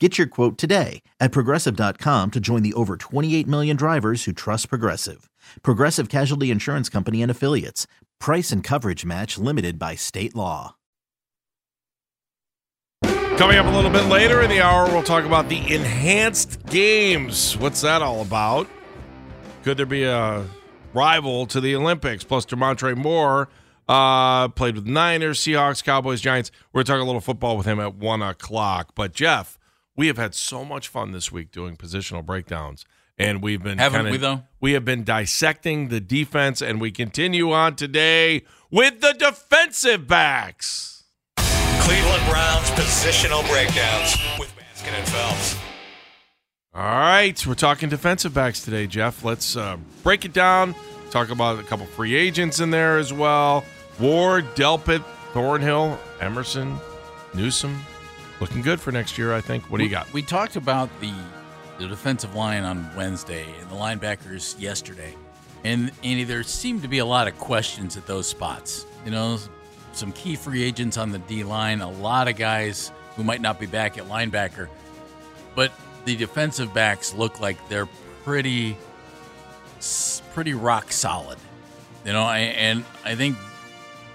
Get your quote today at progressive.com to join the over 28 million drivers who trust Progressive. Progressive Casualty Insurance Company and Affiliates. Price and coverage match limited by state law. Coming up a little bit later in the hour, we'll talk about the enhanced games. What's that all about? Could there be a rival to the Olympics? Plus, Damontre Moore uh, played with Niners, Seahawks, Cowboys, Giants. We're talking a little football with him at one o'clock. But Jeff, we have had so much fun this week doing positional breakdowns. And we've been Haven't kinda- we, though? We have been dissecting the defense, and we continue on today with the defensive backs. Cleveland Browns positional breakdowns with Baskin and Phelps. All right, we're talking defensive backs today, Jeff. Let's uh, break it down. Talk about a couple free agents in there as well. Ward, Delpit, Thornhill, Emerson, Newsom. Looking good for next year, I think. What do you got? We talked about the the defensive line on Wednesday and the linebackers yesterday, and and there seemed to be a lot of questions at those spots. You know, some key free agents on the D line, a lot of guys who might not be back at linebacker, but the defensive backs look like they're pretty pretty rock solid. You know, and I think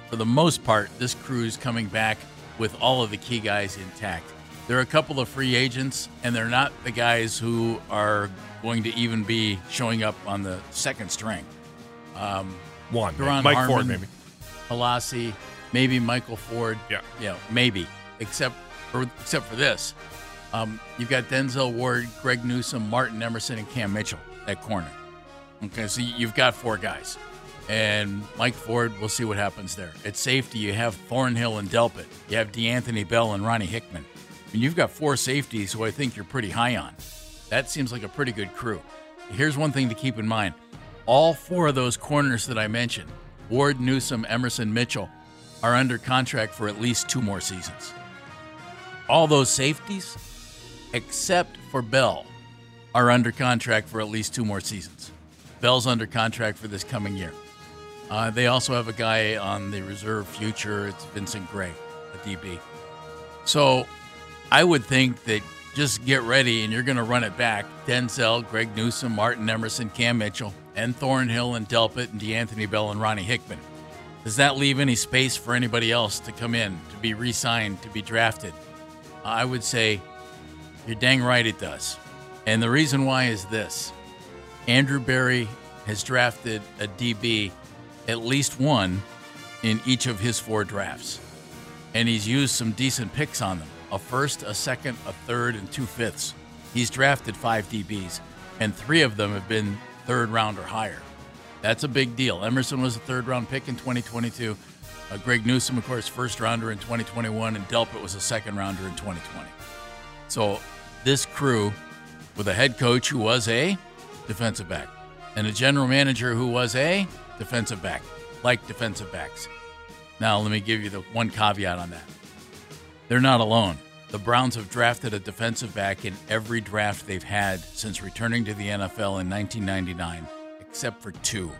for the most part, this crew is coming back with all of the key guys intact. There are a couple of free agents, and they're not the guys who are going to even be showing up on the second string. Um, One. Duron Mike Harmon, Ford, maybe. Halasi, maybe Michael Ford. Yeah. Yeah, maybe. Except for except for this. Um, you've got Denzel Ward, Greg Newsom, Martin Emerson, and Cam Mitchell at corner. Okay, so you've got four guys. And Mike Ford, we'll see what happens there. At safety, you have Thornhill and Delpit. You have D'Anthony Bell and Ronnie Hickman. I mean, you've got four safeties who I think you're pretty high on. That seems like a pretty good crew. Here's one thing to keep in mind all four of those corners that I mentioned Ward, Newsom, Emerson, Mitchell are under contract for at least two more seasons. All those safeties, except for Bell, are under contract for at least two more seasons. Bell's under contract for this coming year. Uh, they also have a guy on the reserve future. It's Vincent Gray, a DB. So I would think that just get ready and you're going to run it back. Denzel, Greg Newsom, Martin Emerson, Cam Mitchell, and Thornhill and Delpit and D'Anthony Bell and Ronnie Hickman. Does that leave any space for anybody else to come in, to be re signed, to be drafted? I would say you're dang right it does. And the reason why is this Andrew Berry has drafted a DB at least one in each of his four drafts. And he's used some decent picks on them a first, a second, a third, and two fifths. He's drafted five DBs, and three of them have been third round or higher. That's a big deal. Emerson was a third round pick in 2022. Uh, Greg Newsom, of course, first rounder in 2021, and Delpit was a second rounder in 2020. So this crew, with a head coach who was a defensive back and a general manager who was a defensive back, like defensive backs. Now, let me give you the one caveat on that. They're not alone. The Browns have drafted a defensive back in every draft they've had since returning to the NFL in 1999, except for two.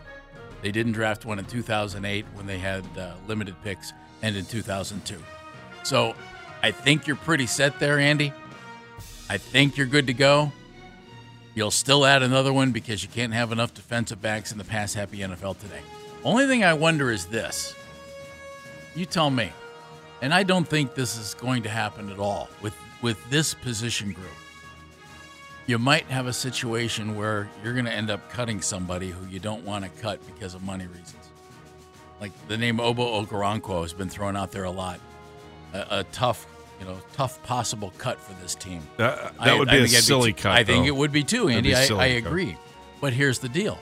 They didn't draft one in 2008 when they had uh, limited picks, and in 2002. So I think you're pretty set there, Andy. I think you're good to go. You'll still add another one because you can't have enough defensive backs in the pass happy NFL today. Only thing I wonder is this. You tell me. And I don't think this is going to happen at all with with this position group. you might have a situation where you're going to end up cutting somebody who you don't want to cut because of money reasons. Like the name Ogbo Okoronkwo has been thrown out there a lot. A, a tough, you know, tough possible cut for this team. That, uh, that I- would I be a think it'd silly too- cut. I think though. it would be too, Andy. be a I, I cut. agree. But here's the deal.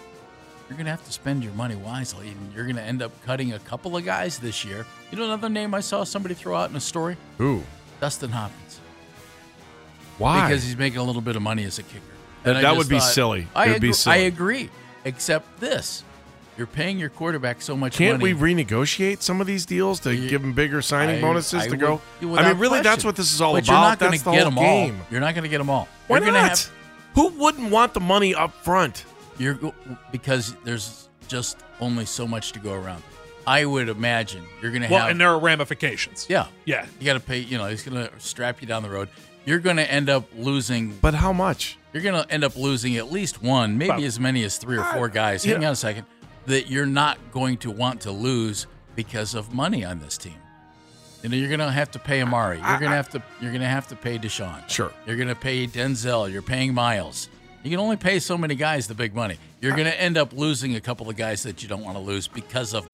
You're going to have to spend your money wisely, and you're going to end up cutting a couple of guys this year. You know another name I saw somebody throw out in a story? Who? Dustin Hopkins. Why? Because he's making a little bit of money as a kicker. That- And I that just would be thought- silly. I, It would be silly. I agree. Except this. You're paying your quarterback so much Can't money. we renegotiate some of these deals to You- give them bigger signing I- bonuses I to go? would- I without mean, really, that's question. what this is all but about. You're not gonna that's the get whole them game. all. You're not going to get them all. Why you're not? Gonna have, Who wouldn't want the money up front? you're go- because there's just only so much to go around. I would imagine you're going to Well, have. and there are ramifications. yeah, Yeah. You got to pay. You know, he's going to strap you down the road. You're going to end up losing. But how much? You're going to end up losing at least one, maybe Well, as many as three or four guys. yeah. Hang on a second. That you're not going to want to lose because of money on this team. You know, you're going to have to pay Amari. You're going to have to. You're going to have to pay Deshaun. Sure. You're going to pay Denzel. You're paying Miles. You can only pay so many guys the big money. You're going to end up losing a couple of guys that you don't want to lose because of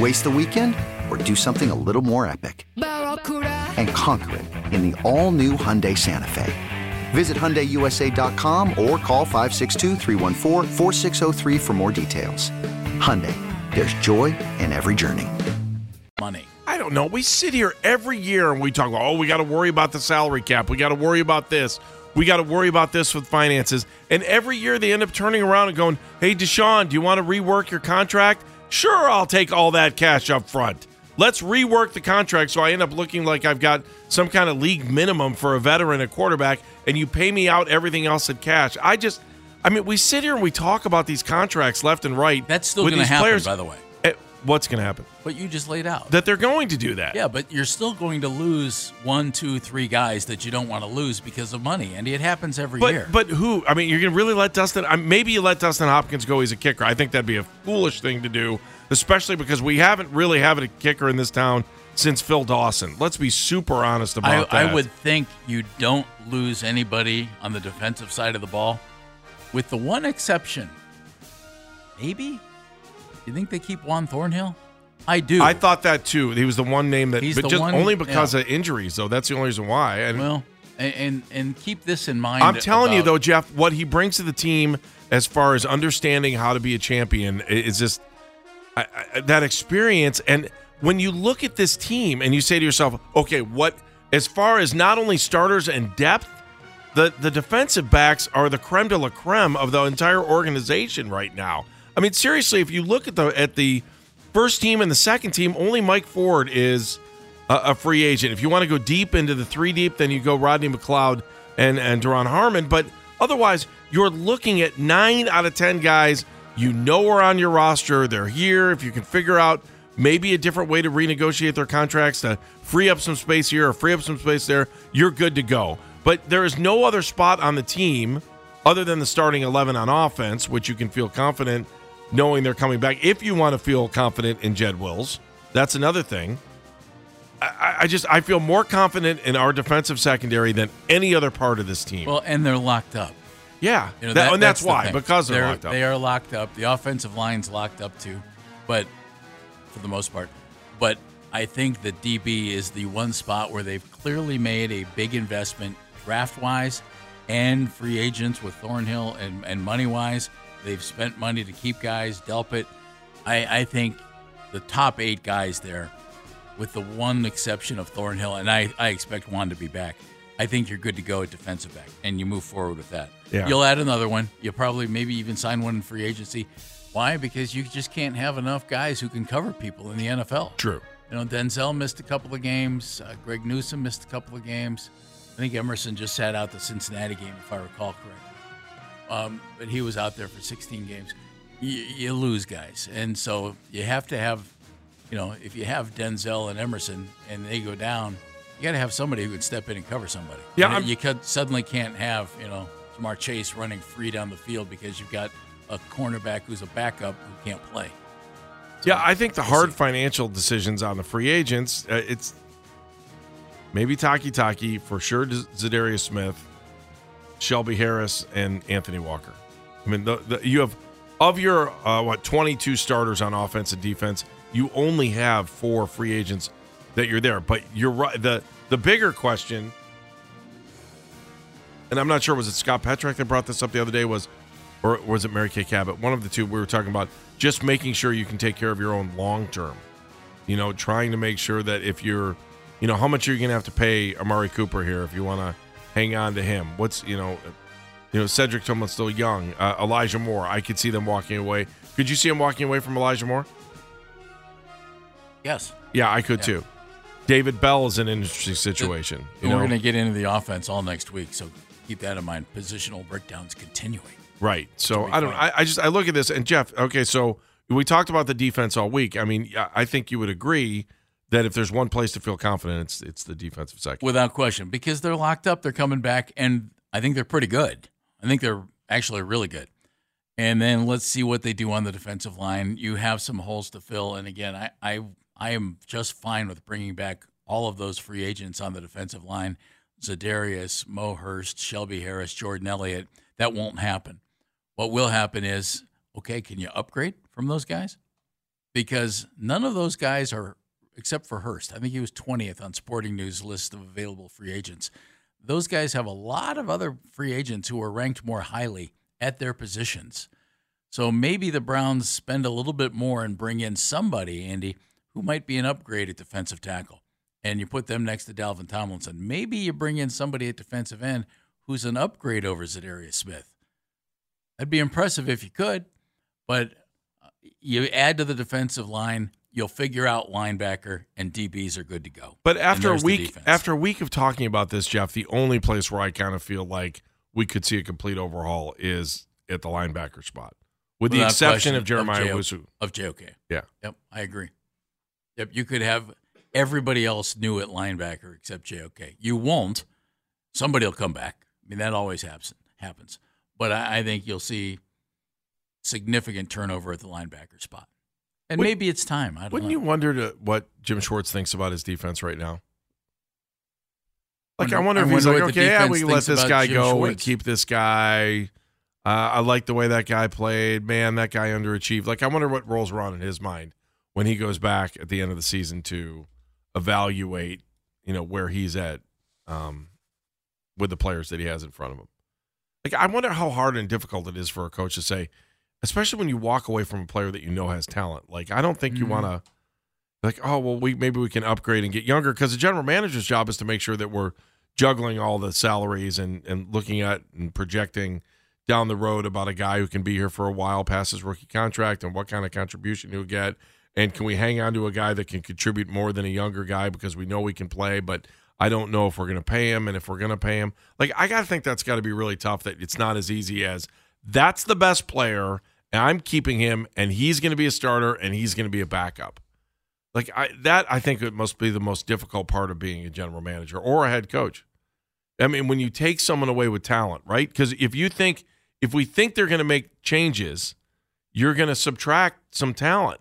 Waste the weekend or do something a little more epic? And conquer it in the all new Hyundai Santa Fe. Visit HyundaiUSA.com or call 562-314-4603 for more details. Hyundai, there's joy in every journey. money. I don't know. We sit here every year and we talk about, oh, we got to worry about the salary cap. We got to worry about this. We got to worry about this with finances. And every year they end up turning around and going, hey, Deshaun, do you want to rework your contract? Sure, I'll take all that cash up front. Let's rework the contract so I end up looking like I've got some kind of league minimum for a veteran at quarterback, and you pay me out everything else in cash. I just, I mean, we sit here and we talk about these contracts left and right. That's still with going to these happen, players. by the way. What's going to happen? What you just laid out. That they're going to do that. yeah, but you're still going to lose one, two, three guys that you don't want to lose because of money, and it happens every But year. but who? I mean, you're gonna really let Dustin? Maybe you let Dustin Hopkins go. He's a kicker. I think that'd be a foolish thing to do, especially because we haven't really had a kicker in this town since Phil Dawson. Let's be super honest I, about that. I would think you don't lose anybody on the defensive side of the ball, with the one exception. Maybe. You think they keep Juan Thornhill? I do. I thought that too. He was the one name that, He's but the just one- only because yeah. of injuries. though. that's the only reason why. And well, and, and and keep this in mind. I'm telling you though, Jeff, what he brings to the team as far as understanding how to be a champion is just I, I, that experience. And when you look at this team and you say to yourself, okay, what as far as not only starters and depth, the the defensive backs are the creme de la creme of the entire organization right now. I mean, seriously, if you look at the at the first team and the second team, only Mike Ford is a, a free agent. If you want to go deep into the three deep, then you go Rodney McLeod and and Duron Harmon. But otherwise, you're looking at nine out of ten guys you know are on your roster. They're here. If you can figure out maybe a different way to renegotiate their contracts to free up some space here or free up some space there, you're good to go. But there is no other spot on the team other than the starting 11 on offense, which you can feel confident knowing they're coming back. If you want to feel confident in Jed Wills, that's another thing. I, I just I feel more confident in our defensive secondary than any other part of this team. Well, and they're locked up. yeah, You know, That- that- and that's, the why thing. because they're, they're locked up. They are locked up. The offensive line's locked up too, but for the most part. But I think the DB is the one spot where they've clearly made a big investment draft wise and free agents with Thornhill and, and money wise. They've spent money to keep guys. Delpit. I, I think the top eight guys there, with the one exception of Thornhill, and I, I expect Juan to be back. I think you're good to go at defensive back, and you move forward with that. Yeah. You'll add another one. You'll probably maybe even sign one in free agency. Why? Because you just can't have enough guys who can cover people in the NFL. True. You know, Denzel missed a couple of games. Uh, Greg Newsom missed a couple of games. I think Emerson just sat out the Cincinnati game, if I recall correctly. Um, but he was out there for 16 games. You, you lose guys, and so you have to have, you know, if you have Denzel and Emerson and they go down, you got to have somebody who can step in and cover somebody. Yeah, And you could, suddenly can't have you know Ja'Marr Chase running free down the field because you've got a cornerback who's a backup who can't play. Yeah, I think the hard financial decisions on the free agents, uh, it's maybe Takitaki for sure. Za'Darius Smith, Shelby Harris, and Anthony Walker. I mean, the, the, you have of your uh, what twenty two starters on offense and defense, you only have four free agents that you're there. But you're right. the The bigger question, and I'm not sure was it Scott Petrak that brought this up the other day was or was it Mary Kay Cabot? One of the two we were talking about just making sure you can take care of your own long term. You know, trying to make sure that if you're, you know, how much are you going to have to pay Amari Cooper here if you want to hang on to him? What's, you know, you know, Cedric Tillman's still young. Uh, Elijah Moore, I could see them walking away. Could you see him walking away from Elijah Moore? Yes. Yeah, I could too. David Bell is an interesting situation. Know, we're going to get into the offense all next week, so keep that in mind. Positional breakdowns continuing. Right. So I don't I, I just I look at this and Jeff. Okay, so we talked about the defense all week. I mean, I think you would agree that if there's one place to feel confident, it's it's the defensive second. Without question, because they're locked up, they're coming back, and I think they're pretty good. I think they're actually really good. And then let's see what they do on the defensive line. You have some holes to fill, and again, I I, I am just fine with bringing back all of those free agents on the defensive line: Za'Darius, Mo Hurst, Shelby Harris, Jordan Elliott. That won't happen. What will happen is, okay, can you upgrade from those guys? Because none of those guys are, except for Hurst. I think he was 20th on Sporting News list of available free agents. Those guys have a lot of other free agents who are ranked more highly at their positions. So maybe the Browns spend a little bit more and bring in somebody, Andy, who might be an upgrade at defensive tackle. And you put them next to Dalvin Tomlinson. Maybe you bring in somebody at defensive end who's an upgrade over Za'Darius Smith. That'd be impressive if you could, but uh, you add to the defensive line, you'll figure out linebacker and DBs are good to go. But after a week after a week of talking about this, Jeff, the only place where I kind of feel like we could see a complete overhaul is at the linebacker spot, with the exception of Jeremiah J.O. Wusu. of JOK. Yeah. Yep, I agree. Yep, you could have everybody else new at linebacker except JOK. You won't. Somebody will come back. I mean, that always happens. Happens. But I, I think you'll see significant turnover at the linebacker spot. And Would- maybe it's time. I don't Wouldn't know. you wonder to, what Jim Schwartz thinks about his defense right now? Like, I Wonder- wonder I if he's like, okay, yeah, we can let this guy Jim go and keep this guy. Uh, I like the way that guy played. Man, that guy underachieved. Like, I wonder what rolls around in his mind when he goes back at the end of the season to evaluate, you know, where he's at um, with the players that he has in front of him. Like, I wonder how hard and difficult it is for a coach to say, especially when you walk away from a player that you know has talent. Like, I don't think you Mhm. want to like oh well we maybe we can upgrade and get younger because the general manager's job is to make sure that we're juggling all the salaries and and looking at and projecting down the road about a guy who can be here for a while past his rookie contract and what kind of contribution he'll get And can we hang on to a guy that can contribute more than a younger guy because we know we can play, but I don't know if we're going to pay him. And if we're going to pay him, like, I got to think that's got to be really tough that it's not as easy as that's the best player and I'm keeping him and he's going to be a starter and he's going to be a backup. Like, I, that, I think it must be the most difficult part of being a general manager or a head coach. I mean, when you take someone away with talent, right? Because if you think, if we think they're going to make changes, you're going to subtract some talent.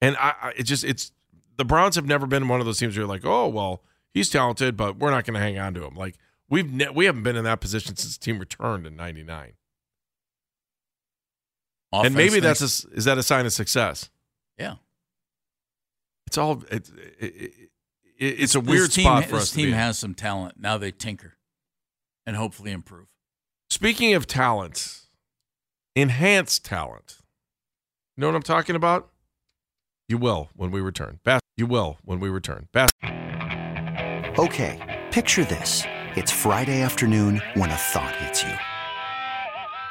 And I, I it just it's the Browns have never been one of those teams where you're like, oh well, he's talented, but we're not going to hang on to him. Like we've ne- we haven't been in that position since the team returned in '99. And maybe that's a, is that a sign of success? Yeah, it's all it, it, it, it's a weird team, spot for this us. to team be in. has some talent. Now they tinker and hopefully improve. Speaking of talent, enhanced talent. You know what I'm talking about? You will when we return. Bas- you will when we return. Bas- Okay, picture this. It's Friday afternoon when a thought hits you.